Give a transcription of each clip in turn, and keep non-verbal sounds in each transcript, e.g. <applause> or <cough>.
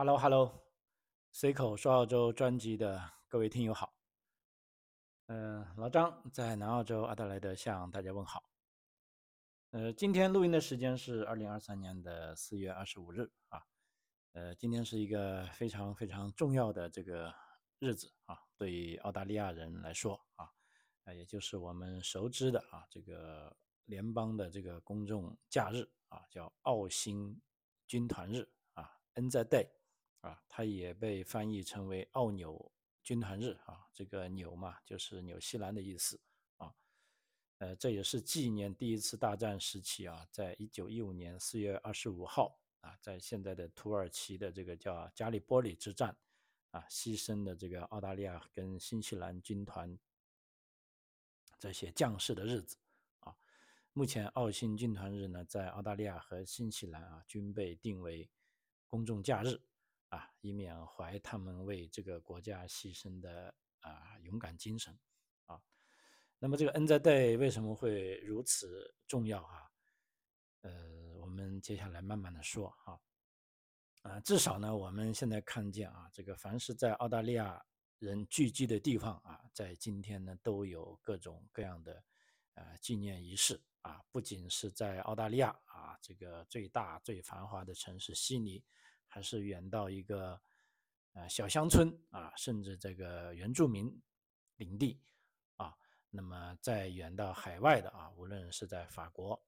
Hello，Hello，随口说澳洲专辑的各位听友好。嗯，老张在南澳洲阿德莱德向大家问好。呃，今天录音的时间是二零二三年的四月二十五日啊。呃，今天是一个非常非常重要的这个日子啊，对于澳大利亚人来说啊，啊，也就是我们熟知的啊这个联邦的这个公众假日啊，叫澳新军团日啊，NZ Day。啊，它也被翻译成为奥纽军团日啊，这个纽嘛就是纽西兰的意思啊，呃，这也是纪念第一次大战时期啊，在一九一五年四月二十五号啊，在现在的土耳其的这个叫加里波里之战啊，牺牲的这个澳大利亚跟新西兰军团这些将士的日子啊。目前澳新军团日呢，在澳大利亚和新西兰啊，均被定为公众假日。啊，以缅怀他们为这个国家牺牲的啊勇敢精神啊。那么这个 N 在 Day 为什么会如此重要啊？呃，我们接下来慢慢的说哈。啊，至少呢，我们现在看见啊，这个凡是在澳大利亚人聚集的地方啊，在今天呢都有各种各样的呃纪念仪式啊。不仅是在澳大利亚啊，这个最大最繁华的城市悉尼。还是远到一个呃小乡村啊，甚至这个原住民领地啊，那么再远到海外的啊，无论是在法国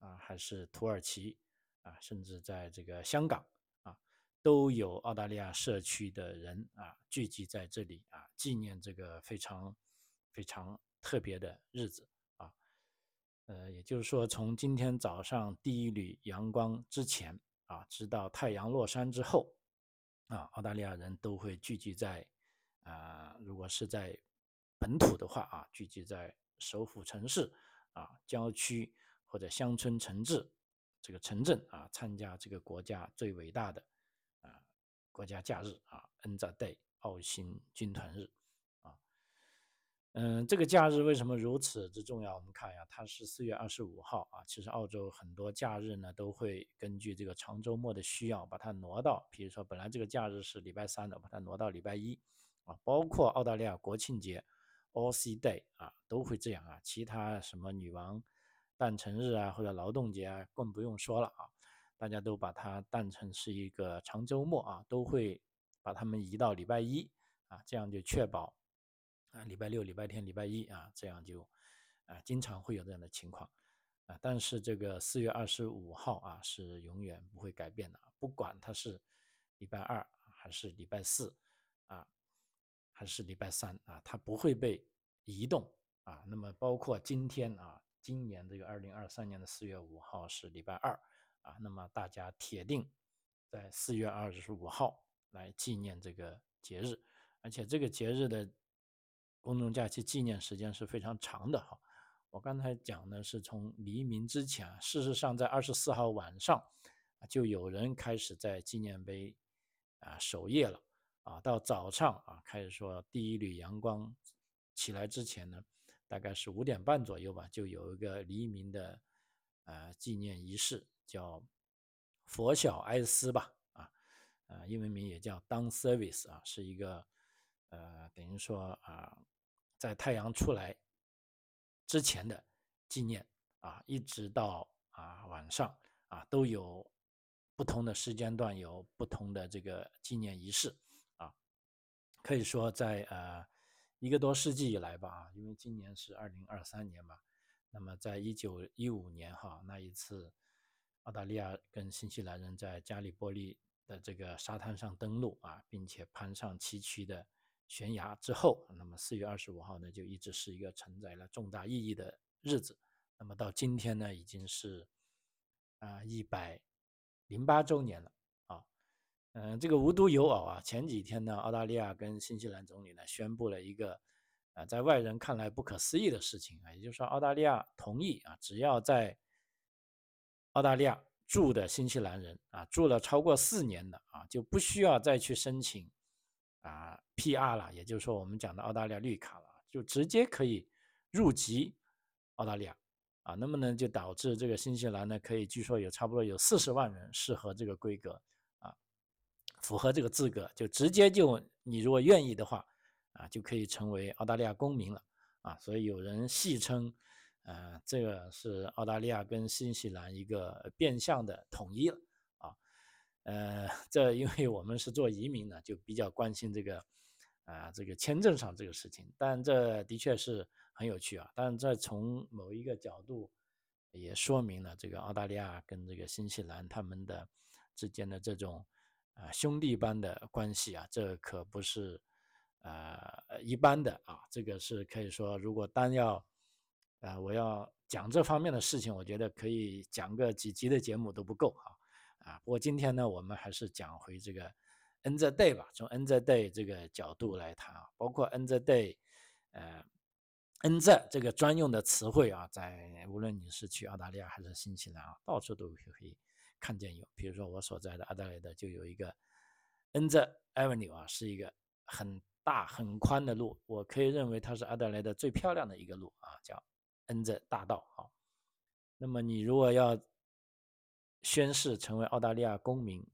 啊，还是土耳其啊，甚至在这个香港啊，都有澳大利亚社区的人啊聚集在这里啊，纪念这个非常非常特别的日子啊。呃，也就是说，从今天早上第一缕阳光之前。直到太阳落山之后，啊，澳大利亚人都会聚集在，啊，如果是在本土的话啊，聚集在首府城市啊、郊区或者乡村城镇这个城镇啊，参加这个国家最伟大的啊国家假日啊，N 扎 Day 澳新军团日。嗯，这个假日为什么如此之重要？我们看一下，它是四月二十五号啊。其实澳洲很多假日呢，都会根据这个长周末的需要，把它挪到，比如说本来这个假日是礼拜三的，把它挪到礼拜一啊。包括澳大利亚国庆节 a s i Day 啊，都会这样啊。其他什么女王诞辰日啊，或者劳动节啊，更不用说了啊。大家都把它当成是一个长周末啊，都会把它们移到礼拜一啊，这样就确保。啊，礼拜六、礼拜天、礼拜一啊，这样就啊，经常会有这样的情况啊。但是这个四月二十五号啊，是永远不会改变的，不管它是礼拜二还是礼拜四啊，还是礼拜三啊，它不会被移动啊。那么包括今天啊，今年这个二零二三年的四月五号是礼拜二啊，那么大家铁定在四月二十五号来纪念这个节日，而且这个节日的。公众假期纪念时间是非常长的哈，我刚才讲的是从黎明之前，事实上在二十四号晚上就有人开始在纪念碑啊守夜了啊，到早上啊开始说第一缕阳光起来之前呢，大概是五点半左右吧，就有一个黎明的呃纪念仪式，叫佛晓哀思吧啊，呃英文名也叫 Dawn Service 啊，是一个呃等于说啊。在太阳出来之前的纪念啊，一直到啊晚上啊，都有不同的时间段，有不同的这个纪念仪式啊。可以说，在呃一个多世纪以来吧，因为今年是二零二三年嘛，那么在一九一五年哈那一次，澳大利亚跟新西兰人在加里波利的这个沙滩上登陆啊，并且攀上崎岖的。悬崖之后，那么四月二十五号呢，就一直是一个承载了重大意义的日子。那么到今天呢，已经是啊一百零八周年了啊。嗯，这个无独有偶啊，前几天呢，澳大利亚跟新西兰总理呢宣布了一个啊，在外人看来不可思议的事情啊，也就是说，澳大利亚同意啊，只要在澳大利亚住的新西兰人啊，住了超过四年的啊，就不需要再去申请。啊，P.R. 了，也就是说我们讲的澳大利亚绿卡了，就直接可以入籍澳大利亚啊。那么呢，就导致这个新西兰呢，可以据说有差不多有四十万人适合这个规格啊。符合这个资格，就直接就你如果愿意的话，啊，就可以成为澳大利亚公民了，啊，所以有人戏称，呃，这个是澳大利亚跟新西兰一个变相的统一了，呃，这因为我们是做移民的，就比较关心这个，啊，这个签证上这个事情，但这的确是很有趣啊，但这从某一个角度也说明了这个澳大利亚跟这个新西兰他们的之间的这种。啊，兄弟般的关系啊，这可不是，呃，一般的啊，这个是可以说，如果单要，啊，我要讲这方面的事情，我觉得可以讲个几集的节目都不够啊，啊，不过今天呢，我们还是讲回这个 N the day 吧，从 N the day 这个角度来谈啊，包括 N the day，呃，N Z 这个专用的词汇啊，在无论你是去澳大利亚还是新西兰啊，到处都可以。看见有，比如说我所在的阿德莱德就有一个 N Z Avenue 啊，是一个很大很宽的路，我可以认为它是阿德莱德最漂亮的一个路啊，叫 N Z 大道啊。那么你如果要宣誓成为澳大利亚公民，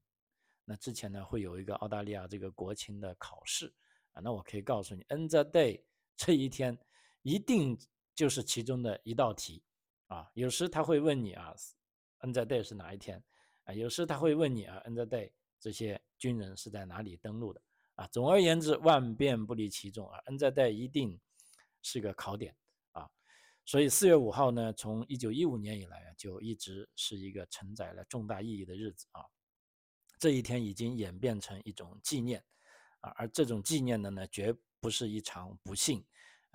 那之前呢会有一个澳大利亚这个国情的考试啊，那我可以告诉你，N Z Day <laughs> 这一天一定就是其中的一道题啊，有时他会问你啊，N Z Day 是哪一天？啊，有时他会问你啊，N the day 这些军人是在哪里登陆的？啊，总而言之，万变不离其宗啊，N the day 一定是个考点。所以四月五号呢，从一九一五年以来啊，就一直是一个承载了重大意义的日子啊。这一天已经演变成一种纪念啊，而这种纪念的呢，绝不是一场不幸、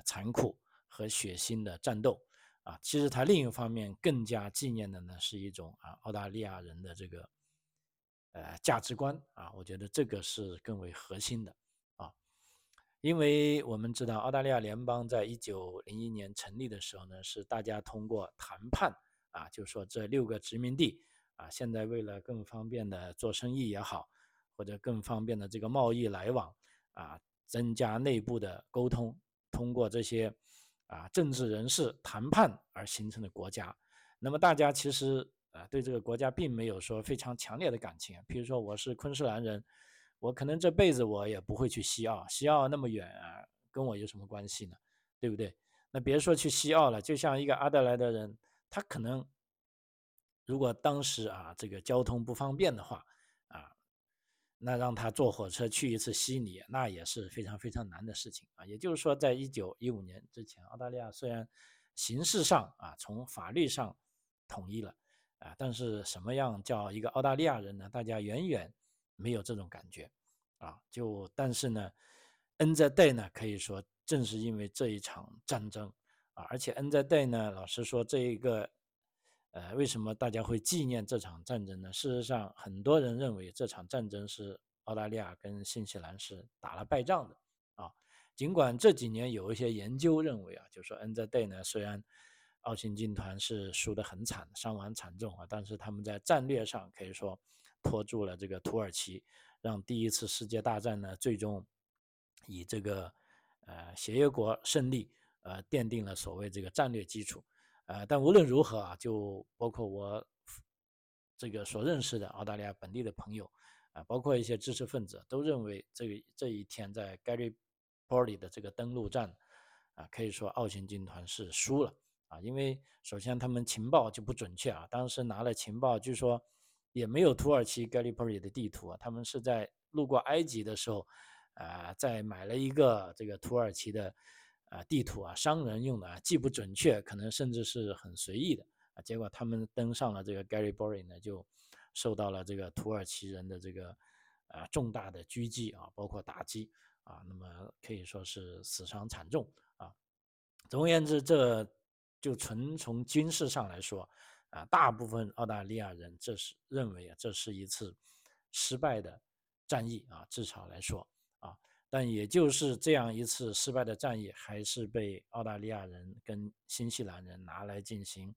残酷和血腥的战斗。啊，其实它另一方面更加纪念的呢，是一种啊澳大利亚人的这个呃价值观啊，我觉得这个是更为核心的，因为我们知道澳大利亚联邦在一九零一年成立的时候呢，是大家通过谈判啊，就说这六个殖民地啊，现在为了更方便的做生意也好，或者更方便的这个贸易来往啊，增加内部的沟通，通过这些。啊，政治人士谈判而形成的国家，那么大家其实啊对这个国家并没有说非常强烈的感情。比如说我是昆士兰人，我可能这辈子我也不会去西澳，西澳那么远啊，跟我有什么关系呢？对不对？那别说去西澳了，就像一个阿德莱德人，他可能如果当时啊这个交通不方便的话。啊那让他坐火车去一次悉尼，那也是非常非常难的事情啊。也就是说，在一九一五年之前，澳大利亚虽然形式上啊从法律上统一了啊，但是什么样叫一个澳大利亚人呢？大家远远没有这种感觉啊。就但是呢，N the day 呢，可以说正是因为这一场战争啊，而且 N the day 呢，老实说这一个。呃，为什么大家会纪念这场战争呢？事实上，很多人认为这场战争是澳大利亚跟新西兰是打了败仗的啊。尽管这几年有一些研究认为啊，就说 N the day 呢，虽然澳新军团是输得很惨，伤亡惨重啊，但是他们在战略上可以说拖住了这个土耳其，让第一次世界大战呢最终以这个呃协约国胜利呃奠定了所谓这个战略基础。呃，但无论如何啊，就包括我这个所认识的澳大利亚本地的朋友啊，包括一些知识分子，都认为这个这一天在 Gary p o l y 的这个登陆战啊，可以说澳新军团是输了啊，因为首先他们情报就不准确啊，当时拿了情报，据说也没有土耳其 Gary b o r d y 的地图啊，他们是在路过埃及的时候啊，在买了一个这个土耳其的。啊，地图啊，商人用的啊，既不准确，可能甚至是很随意的啊。结果他们登上了这个 Gary b o r y 呢，就受到了这个土耳其人的这个啊重大的狙击啊，包括打击啊，那么可以说是死伤惨重啊。总而言之，这就纯从军事上来说啊，大部分澳大利亚人这是认为啊，这是一次失败的战役啊，至少来说啊。但也就是这样一次失败的战役，还是被澳大利亚人跟新西兰人拿来进行，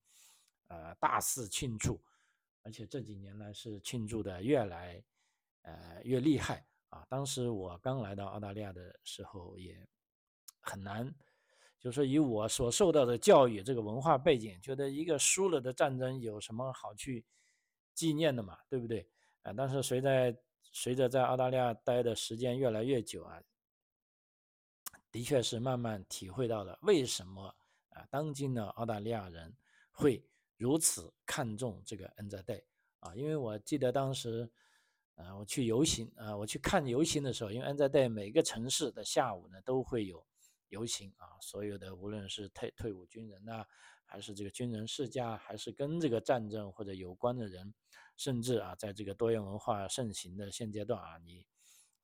呃，大肆庆祝，而且这几年来是庆祝的越来，呃，越厉害啊！当时我刚来到澳大利亚的时候也很难，就是以我所受到的教育这个文化背景，觉得一个输了的战争有什么好去纪念的嘛，对不对？啊，但是随着随着在澳大利亚待的时间越来越久啊，的确是慢慢体会到了为什么啊，当今的澳大利亚人会如此看重这个 N Z Day 啊，因为我记得当时，啊，我去游行，啊，我去看游行的时候，因为 N Z Day 每个城市的下午呢都会有游行啊，所有的无论是退退伍军人呐，还是这个军人世家，还是跟这个战争或者有关的人，甚至啊，在这个多元文化盛行的现阶段啊，你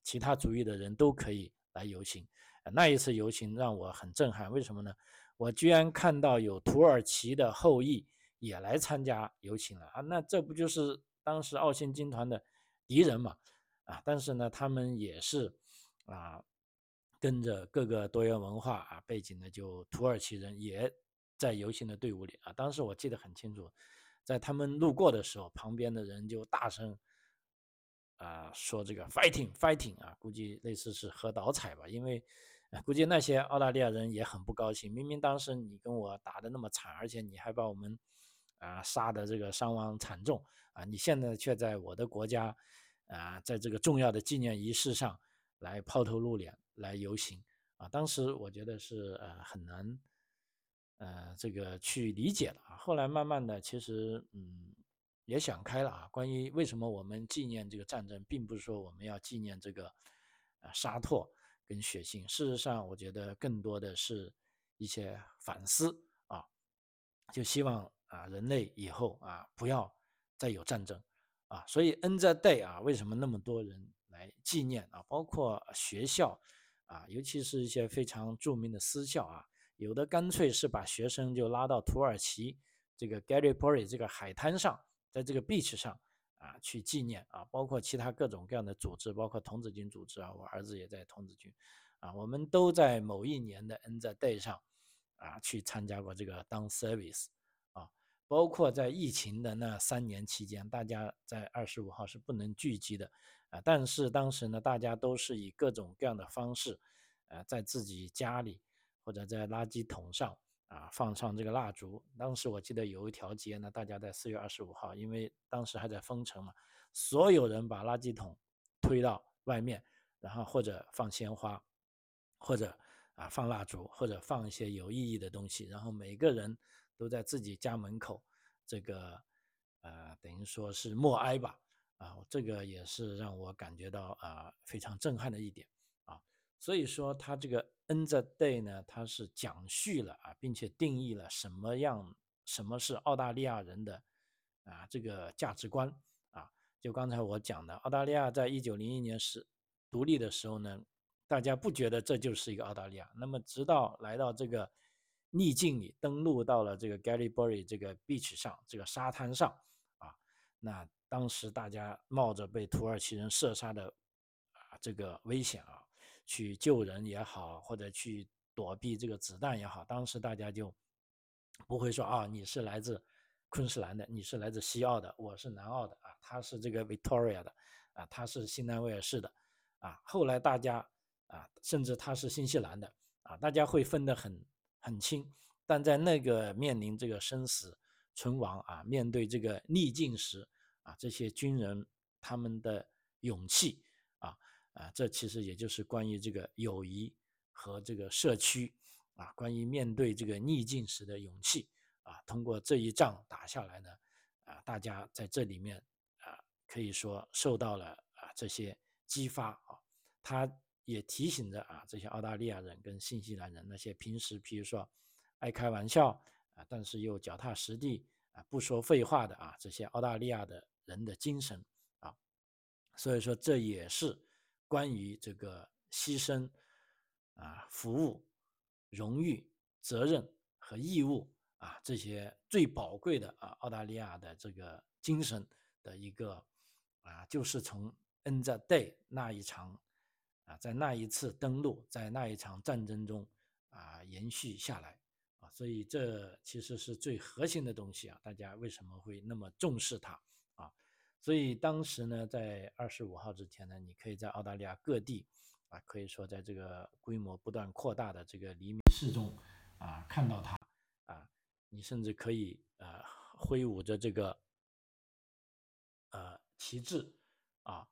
其他族裔的人都可以来游行。那一次游行让我很震撼，为什么呢？我居然看到有土耳其的后裔也来参加游行了啊！那这不就是当时奥信军团的敌人嘛？啊，但是呢，他们也是啊，跟着各个多元文化啊背景的，就土耳其人也在游行的队伍里啊。当时我记得很清楚，在他们路过的时候，旁边的人就大声。啊，说这个 fighting fighting 啊，估计类似是喝倒彩吧，因为估计那些澳大利亚人也很不高兴。明明当时你跟我打的那么惨，而且你还把我们啊杀的这个伤亡惨重啊，你现在却在我的国家啊，在这个重要的纪念仪式上来抛头露脸来游行啊。当时我觉得是呃很难呃这个去理解的啊。后来慢慢的，其实嗯。也想开了啊！关于为什么我们纪念这个战争，并不是说我们要纪念这个，呃，沙拓跟血腥。事实上，我觉得更多的是一些反思啊，就希望啊，人类以后啊，不要再有战争啊。所以，N Z Day 啊，为什么那么多人来纪念啊？包括学校啊，尤其是一些非常著名的私校啊，有的干脆是把学生就拉到土耳其这个 Gallipoli 这个海滩上。在这个 beach 上啊，去纪念啊，包括其他各种各样的组织，包括童子军组织啊，我儿子也在童子军啊，我们都在某一年的 N 在 day 上啊去参加过这个当 service 啊，包括在疫情的那三年期间，大家在二十五号是不能聚集的啊，但是当时呢，大家都是以各种各样的方式，呃，在自己家里或者在垃圾桶上。啊，放上这个蜡烛。当时我记得有一条街呢，大家在四月二十五号，因为当时还在封城嘛，所有人把垃圾桶推到外面，然后或者放鲜花，或者啊放蜡烛，或者放一些有意义的东西，然后每个人都在自己家门口，这个呃等于说是默哀吧。啊，这个也是让我感觉到啊非常震撼的一点啊。所以说他这个。N the day 呢，它是讲述了啊，并且定义了什么样什么是澳大利亚人的啊这个价值观啊。就刚才我讲的，澳大利亚在一九零一年时独立的时候呢，大家不觉得这就是一个澳大利亚。那么直到来到这个逆境里，登陆到了这个 Gallipoli 这个 beach 上这个沙滩上啊，那当时大家冒着被土耳其人射杀的啊这个危险啊。去救人也好，或者去躲避这个子弹也好，当时大家就不会说啊，你是来自昆士兰的，你是来自西澳的，我是南澳的啊，他是这个 Victoria 的啊，他是新南威尔士的啊。后来大家啊，甚至他是新西兰的啊，大家会分得很很清。但在那个面临这个生死存亡啊，面对这个逆境时啊，这些军人他们的勇气啊。啊，这其实也就是关于这个友谊和这个社区啊，关于面对这个逆境时的勇气啊。通过这一仗打下来呢，啊，大家在这里面啊，可以说受到了啊这些激发啊。他也提醒着啊这些澳大利亚人跟新西兰人那些平时比如说爱开玩笑啊，但是又脚踏实地啊不说废话的啊这些澳大利亚的人的精神啊。所以说这也是。关于这个牺牲啊、服务、荣誉、责任和义务啊这些最宝贵的啊澳大利亚的这个精神的一个啊，就是从 N the Day 那一场啊，在那一次登陆，在那一场战争中啊延续下来啊，所以这其实是最核心的东西啊。大家为什么会那么重视它？所以当时呢，在二十五号之前呢，你可以在澳大利亚各地，啊，可以说在这个规模不断扩大的这个黎明市中，啊，看到它，啊，你甚至可以呃挥舞着这个呃旗帜，啊，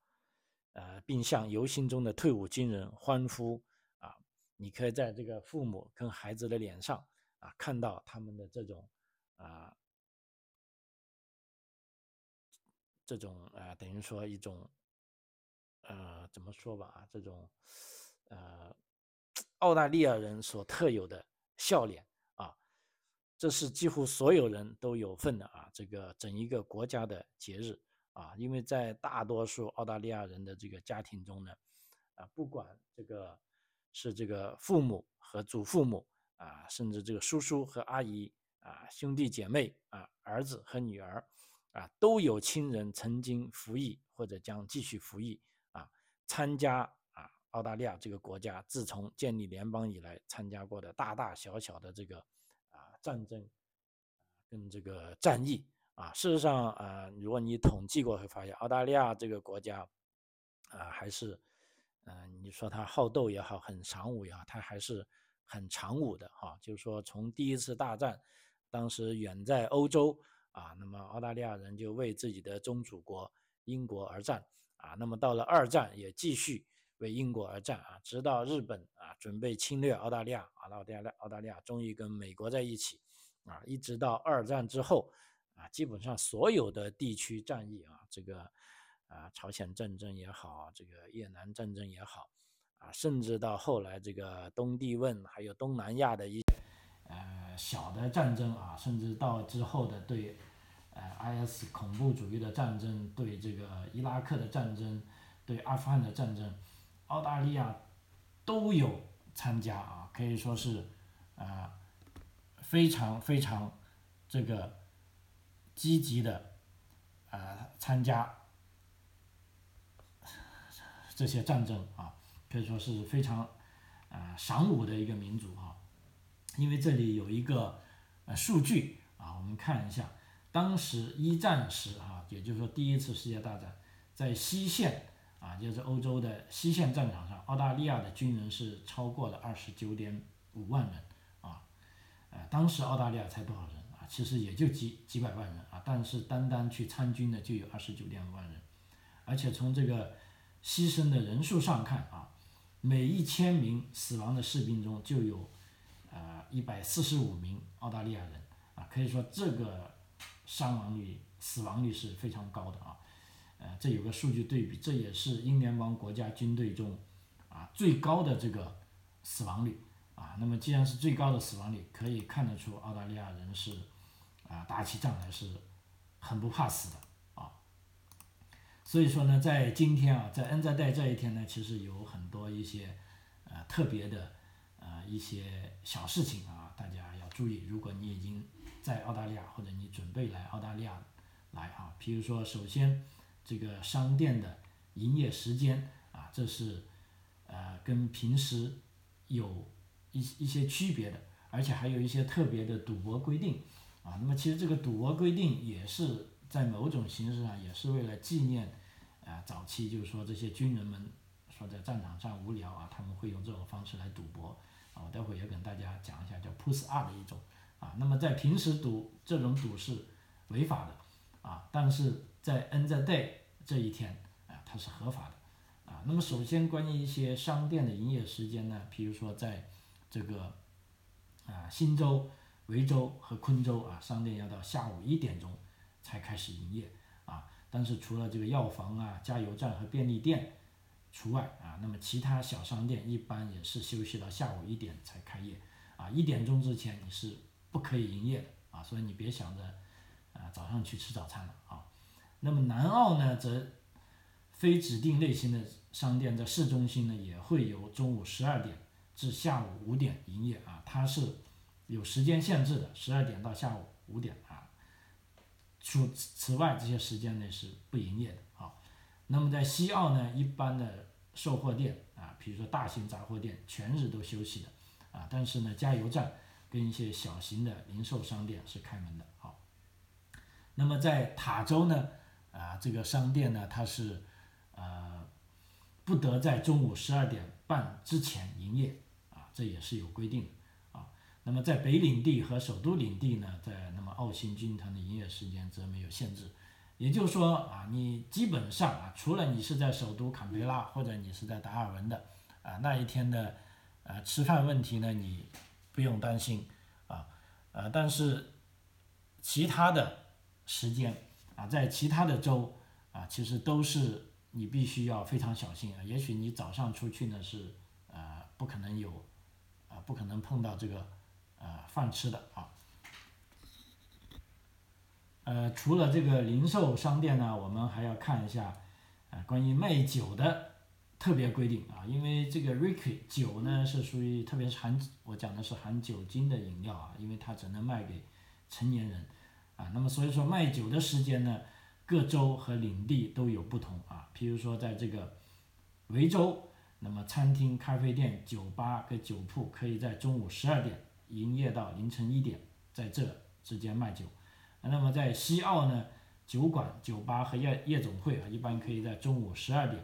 呃，并向游行中的退伍军人欢呼啊！你可以在这个父母跟孩子的脸上啊，看到他们的这种啊，这种啊，等于说一种呃，怎么说吧啊，这种呃，澳大利亚人所特有的笑脸啊。这是几乎所有人都有份的啊！这个整一个国家的节日啊，因为在大多数澳大利亚人的这个家庭中呢，啊，不管这个是这个父母和祖父母啊，甚至这个叔叔和阿姨啊，兄弟姐妹啊，儿子和女儿啊，都有亲人曾经服役或者将继续服役啊，参加啊澳大利亚这个国家自从建立联邦以来参加过的大大小小的这个啊。战争，跟这个战役啊，事实上啊，如果你统计过，会发现澳大利亚这个国家啊，还是，嗯，你说它好斗也好，很常武也好，它还是很常武的哈。就是说，从第一次大战，当时远在欧洲啊，那么澳大利亚人就为自己的宗主国英国而战啊。那么到了二战，也继续为英国而战啊，直到日本啊。准备侵略澳大利亚啊，澳大利亚澳大利亚终于跟美国在一起啊，一直到二战之后啊，基本上所有的地区战役啊，这个啊朝鲜战争也好，这个越南战争也好啊，甚至到后来这个东帝汶还有东南亚的一呃小的战争啊，甚至到之后的对呃 IS 恐怖主义的战争，对这个伊拉克的战争，对阿富汗的战争，澳大利亚。都有参加啊，可以说是啊非常非常这个积极的啊参加 <laughs> 这些战争啊，可以说是非常啊赏武的一个民族啊。因为这里有一个呃数据啊，我们看一下，当时一战时啊，也就是说第一次世界大战在西线。啊，就是欧洲的西线战场上，澳大利亚的军人是超过了二十九点五万人啊，呃，当时澳大利亚才多少人啊？其实也就几几百万人啊，但是单单去参军的就有二十九点五万人，而且从这个牺牲的人数上看啊，每一千名死亡的士兵中就有一百四十五名澳大利亚人啊，可以说这个伤亡率、死亡率是非常高的啊。呃，这有个数据对比，这也是英联邦国家军队中啊最高的这个死亡率啊。那么既然是最高的死亡率，可以看得出澳大利亚人是啊打起仗来是很不怕死的啊。所以说呢，在今天啊，在恩泽代这一天呢，其实有很多一些呃特别的一些小事情啊，大家要注意。如果你已经在澳大利亚，或者你准备来澳大利亚来啊，比如说首先。这个商店的营业时间啊，这是呃跟平时有一一些区别的，而且还有一些特别的赌博规定啊。那么其实这个赌博规定也是在某种形式上也是为了纪念啊早期就是说这些军人们说在战场上无聊啊，他们会用这种方式来赌博我待会也跟大家讲一下叫 push up 的一种啊。那么在平时赌这种赌是违法的啊，但是。在 N the day 这一天啊，它是合法的啊。那么首先关于一些商店的营业时间呢，比如说在这个啊新州、维州和昆州啊，商店要到下午一点钟才开始营业啊。但是除了这个药房啊、加油站和便利店除外啊，那么其他小商店一般也是休息到下午一点才开业啊。一点钟之前你是不可以营业的啊，所以你别想着啊早上去吃早餐了啊。那么南澳呢，则非指定类型的商店在市中心呢，也会由中午十二点至下午五点营业啊，它是有时间限制的，十二点到下午五点啊。除此外，这些时间内是不营业的。那么在西澳呢，一般的售货店啊，比如说大型杂货店，全日都休息的啊，但是呢，加油站跟一些小型的零售商店是开门的啊。那么在塔州呢？啊，这个商店呢，它是，呃，不得在中午十二点半之前营业，啊，这也是有规定的，啊，那么在北领地和首都领地呢，在那么澳新军团的营业时间则没有限制，也就是说啊，你基本上啊，除了你是在首都坎培拉或者你是在达尔文的啊，那一天的呃吃饭问题呢，你不用担心啊，呃，但是其他的时间啊，在其他的州啊，其实都是你必须要非常小心啊。也许你早上出去呢是呃不可能有啊，不可能碰到这个呃饭吃的啊。呃，除了这个零售商店呢，我们还要看一下，呃，关于卖酒的特别规定啊，因为这个 Ricky 酒呢是属于，特别是含我讲的是含酒精的饮料啊，因为它只能卖给成年人，啊，那么所以说卖酒的时间呢，各州和领地都有不同啊，譬如说在这个维州，那么餐厅、咖啡店、酒吧跟酒铺可以在中午十二点营业到凌晨一点，在这之间卖酒。那么在西澳呢，酒馆、酒吧和夜夜总会啊，一般可以在中午十二点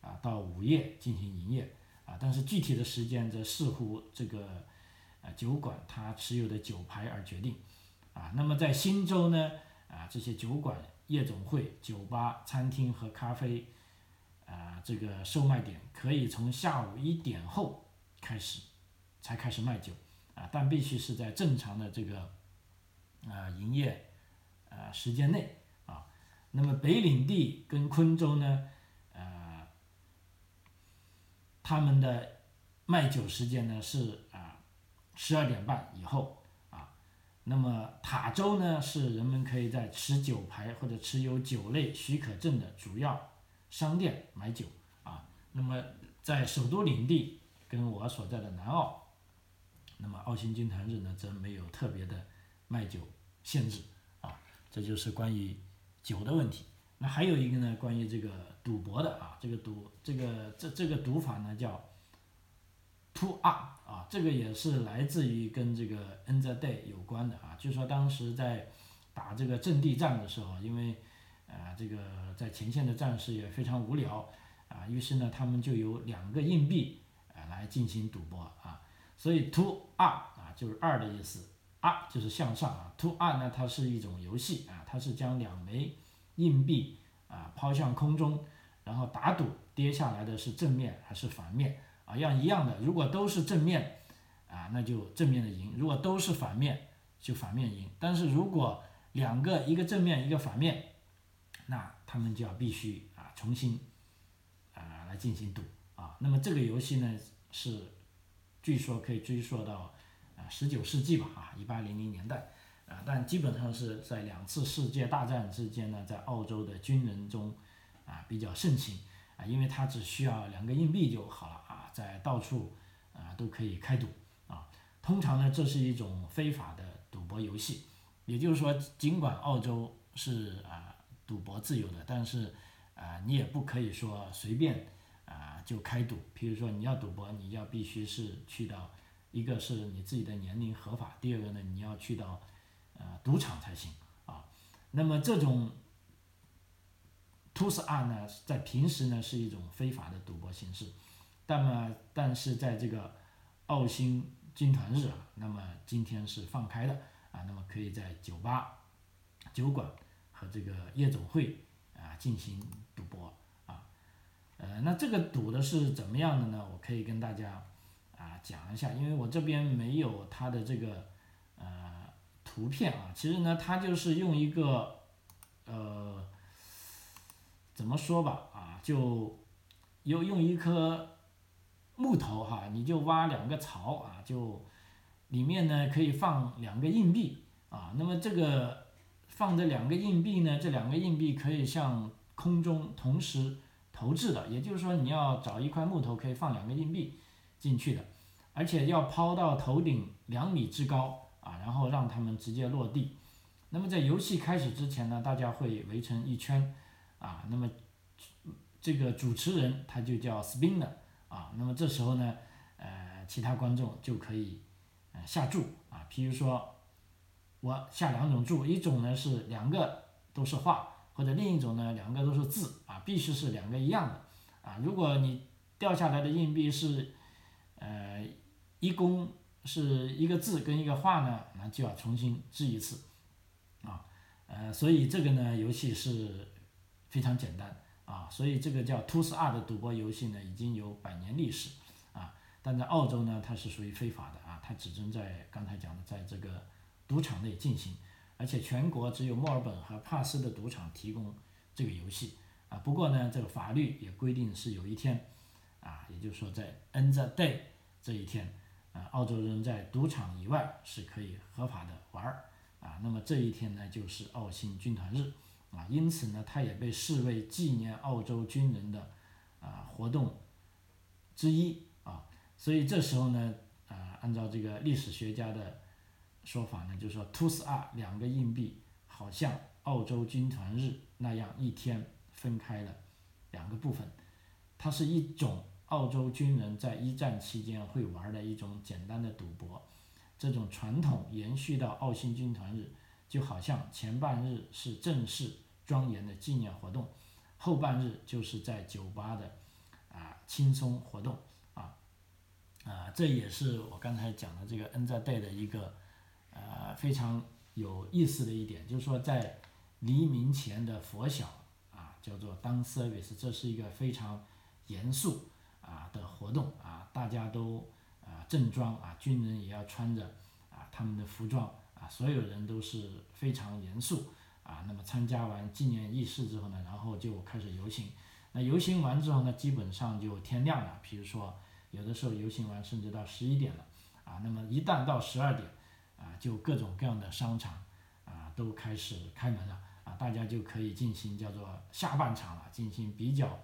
啊到午夜进行营业啊，但是具体的时间则视乎这个啊酒馆它持有的酒牌而决定啊。那么在新州呢啊，这些酒馆、夜总会、酒吧、餐厅和咖啡啊这个售卖点可以从下午一点后开始才开始卖酒啊，但必须是在正常的这个啊营业。呃，时间内啊，那么北领地跟昆州呢，呃，他们的卖酒时间呢是啊十二点半以后啊，那么塔州呢是人们可以在持酒牌或者持有酒类许可证的主要商店买酒啊，那么在首都领地跟我所在的南澳，那么澳新军团日呢则没有特别的卖酒限制。这就是关于酒的问题。那还有一个呢，关于这个赌博的啊，这个赌这个这这个赌法呢叫 “to up” 啊，这个也是来自于跟这个 “n the day” 有关的啊。就说当时在打这个阵地战的时候，因为啊这个在前线的战士也非常无聊啊，于是呢他们就有两个硬币啊来进行赌博啊，所以 “to up” 啊就是二的意思。啊，就是向上啊，to 二呢，它是一种游戏啊，它是将两枚硬币啊抛向空中，然后打赌跌下来的是正面还是反面啊，要一样的，如果都是正面啊，那就正面的赢；如果都是反面，就反面赢。但是如果两个一个正面一个反面，那他们就要必须啊重新啊来进行赌啊。那么这个游戏呢是据说可以追溯到。十九世纪吧，啊，一八零零年代，啊，但基本上是在两次世界大战之间呢，在澳洲的军人中，啊，比较盛行，啊，因为它只需要两个硬币就好了，啊，在到处，啊，都可以开赌，啊，通常呢，这是一种非法的赌博游戏，也就是说，尽管澳洲是啊赌博自由的，但是，啊，你也不可以说随便，啊，就开赌，比如说你要赌博，你要必须是去到。一个是你自己的年龄合法，第二个呢，你要去到呃赌场才行啊。那么这种 t o s 案呢，在平时呢是一种非法的赌博形式，那么但是在这个澳新军团日啊，那么今天是放开的啊，那么可以在酒吧、酒馆和这个夜总会啊进行赌博啊。呃，那这个赌的是怎么样的呢？我可以跟大家。啊，讲一下，因为我这边没有它的这个呃图片啊。其实呢，它就是用一个呃怎么说吧啊，就用用一颗木头哈，你就挖两个槽啊，就里面呢可以放两个硬币啊。那么这个放的两个硬币呢，这两个硬币可以向空中同时投掷的，也就是说你要找一块木头可以放两个硬币进去的。而且要抛到头顶两米之高啊，然后让他们直接落地。那么在游戏开始之前呢，大家会围成一圈啊。那么这个主持人他就叫 spinner 啊。那么这时候呢，呃，其他观众就可以下注啊。譬如说，我下两种注，一种呢是两个都是画，或者另一种呢两个都是字啊，必须是两个一样的啊。如果你掉下来的硬币是呃。一共是一个字跟一个画呢，那就要重新掷一次，啊，呃，所以这个呢游戏是非常简单啊，所以这个叫 Two's R 的赌博游戏呢已经有百年历史啊，但在澳洲呢它是属于非法的啊，它只能在刚才讲的在这个赌场内进行，而且全国只有墨尔本和帕斯的赌场提供这个游戏啊，不过呢这个法律也规定是有一天啊，也就是说在 End the Day 这一天。啊，澳洲人在赌场以外是可以合法的玩儿啊。那么这一天呢，就是澳新军团日啊，因此呢，它也被视为纪念澳洲军人的啊活动之一啊。所以这时候呢，啊，按照这个历史学家的说法呢，就是说，two s R 两个硬币好像澳洲军团日那样一天分开了两个部分，它是一种。澳洲军人在一战期间会玩的一种简单的赌博，这种传统延续到澳新军团日，就好像前半日是正式庄严的纪念活动，后半日就是在酒吧的啊轻松活动啊啊，这也是我刚才讲的这个 N 在 Day 的一个呃非常有意思的一点，就是说在黎明前的佛晓啊叫做当 service，这是一个非常严肃。啊的活动啊，大家都啊正装啊，军人也要穿着啊他们的服装啊，所有人都是非常严肃啊。那么参加完纪念仪式之后呢，然后就开始游行。那游行完之后呢，基本上就天亮了。比如说有的时候游行完甚至到十一点了啊。那么一旦到十二点啊，就各种各样的商场啊都开始开门了啊，大家就可以进行叫做下半场了，进行比较。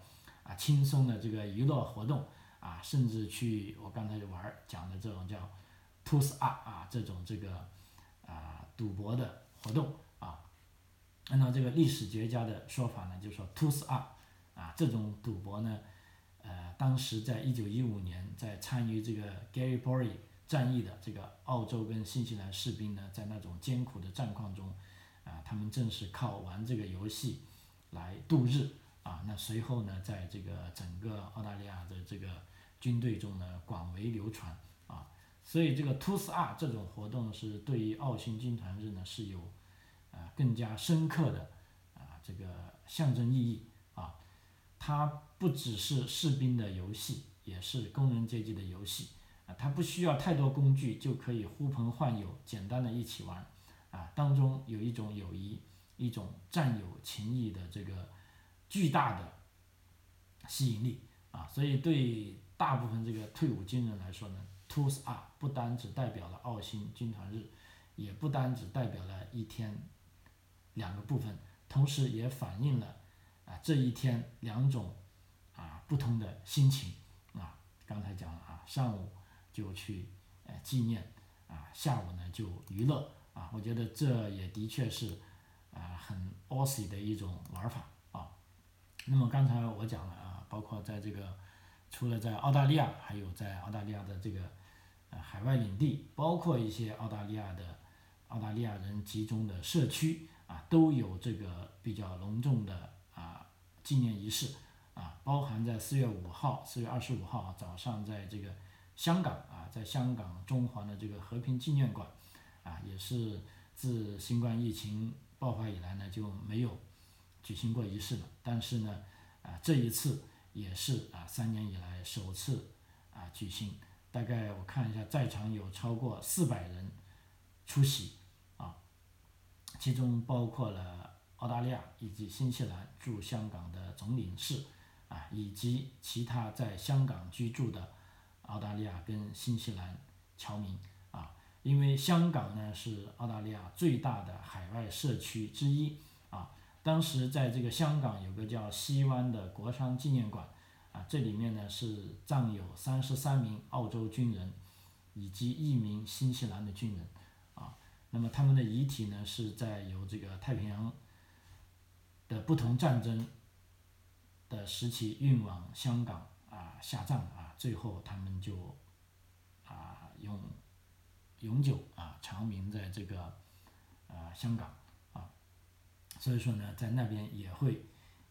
啊，轻松的这个娱乐活动啊，甚至去我刚才玩讲的这种叫 t o s up 啊，这种这个啊赌博的活动啊，按照这个历史学家的说法呢，就说 t o s up 啊这种赌博呢，呃，当时在一九一五年在参与这个 Gallipoli 战役的这个澳洲跟新西兰士兵呢，在那种艰苦的战况中啊，他们正是靠玩这个游戏来度日。啊，那随后呢，在这个整个澳大利亚的这个军队中呢，广为流传啊，所以这个 Two's R 这种活动是对于澳新军团日呢是有啊更加深刻的啊这个象征意义啊，它不只是士兵的游戏，也是工人阶级的游戏啊，它不需要太多工具就可以呼朋唤友，简单的一起玩啊，当中有一种友谊，一种战友情谊的这个。巨大的吸引力啊，所以对大部分这个退伍军人来说呢 t o s R 不单只代表了澳新军团日，也不单只代表了一天两个部分，同时也反映了啊这一天两种啊不同的心情啊。刚才讲了啊，上午就去呃纪念啊，下午呢就娱乐啊，我觉得这也的确是啊很 Aussie 的一种玩法。那么刚才我讲了啊，包括在这个，除了在澳大利亚，还有在澳大利亚的这个呃海外领地，包括一些澳大利亚的澳大利亚人集中的社区啊，都有这个比较隆重的啊纪念仪式啊，包含在四月五号、四月二十五号早上，在这个香港啊，在香港中环的这个和平纪念馆啊，也是自新冠疫情爆发以来呢就没有。举行过仪式了，但是呢，啊，这一次也是啊，三年以来首次啊举行。大概我看一下，在场有超过四百人出席啊，其中包括了澳大利亚以及新西兰驻香港的总领事啊，以及其他在香港居住的澳大利亚跟新西兰侨民啊。因为香港呢是澳大利亚最大的海外社区之一。当时在这个香港有个叫西湾的国殇纪念馆，啊，这里面呢是葬有三十三名澳洲军人，以及一名新西兰的军人，啊，那么他们的遗体呢是在由这个太平洋的不同战争的时期运往香港啊下葬啊，最后他们就啊永永久啊长眠在这个啊香港。所以说呢，在那边也会，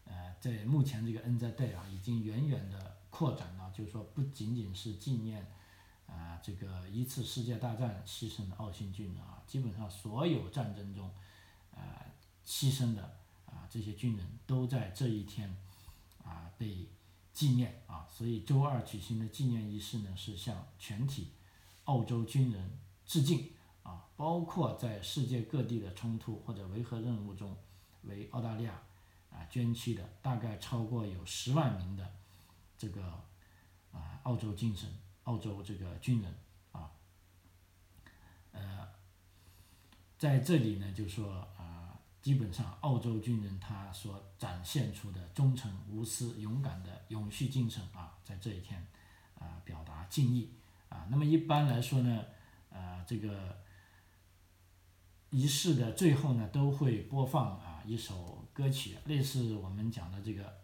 呃，在目前这个 N Z Day 啊，已经远远的扩展了，就是说不仅仅是纪念，啊，这个一次世界大战牺牲的澳新军人啊，基本上所有战争中，啊，牺牲的啊这些军人都在这一天啊被纪念啊，所以周二举行的纪念仪式呢是向全体澳洲军人致敬啊，包括在世界各地的冲突或者维和任务中为澳大利亚啊捐躯的大概超过有十万名的这个啊澳洲精神澳洲这个军人啊，呃，在这里呢就说啊，基本上澳洲军人他所展现出的忠诚、无私、勇敢的永续精神啊，在这一天啊表达敬意啊。那么一般来说呢，呃，这个仪式的最后呢都会播放啊一首歌曲，类似我们讲的这个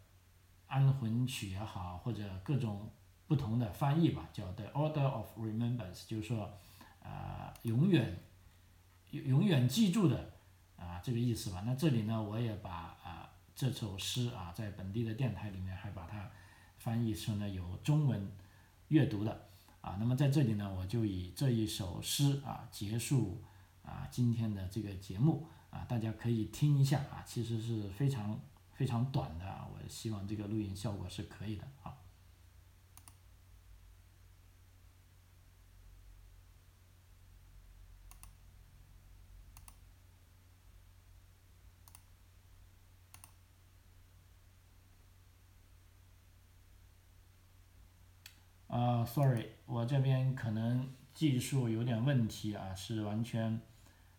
安魂曲也好，或者各种。不同的翻译吧，叫 The Order of Remembrance，就是说，啊，永远永永远记住的啊这个意思吧。那这里呢，我也把啊这首诗啊，在本地的电台里面还把它翻译成了有中文阅读的啊。那么在这里呢，我就以这一首诗啊结束啊今天的这个节目啊，大家可以听一下啊，其实是非常非常短的啊。我希望这个录音效果是可以的啊。啊，sorry，我这边可能技术有点问题啊，是完全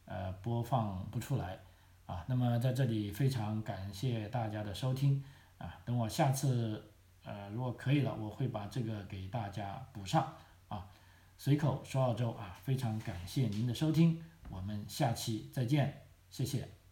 呃播放不出来啊。那么在这里非常感谢大家的收听啊，等我下次呃如果可以了，我会把这个给大家补上啊。随口说澳洲啊，非常感谢您的收听，我们下期再见，谢谢。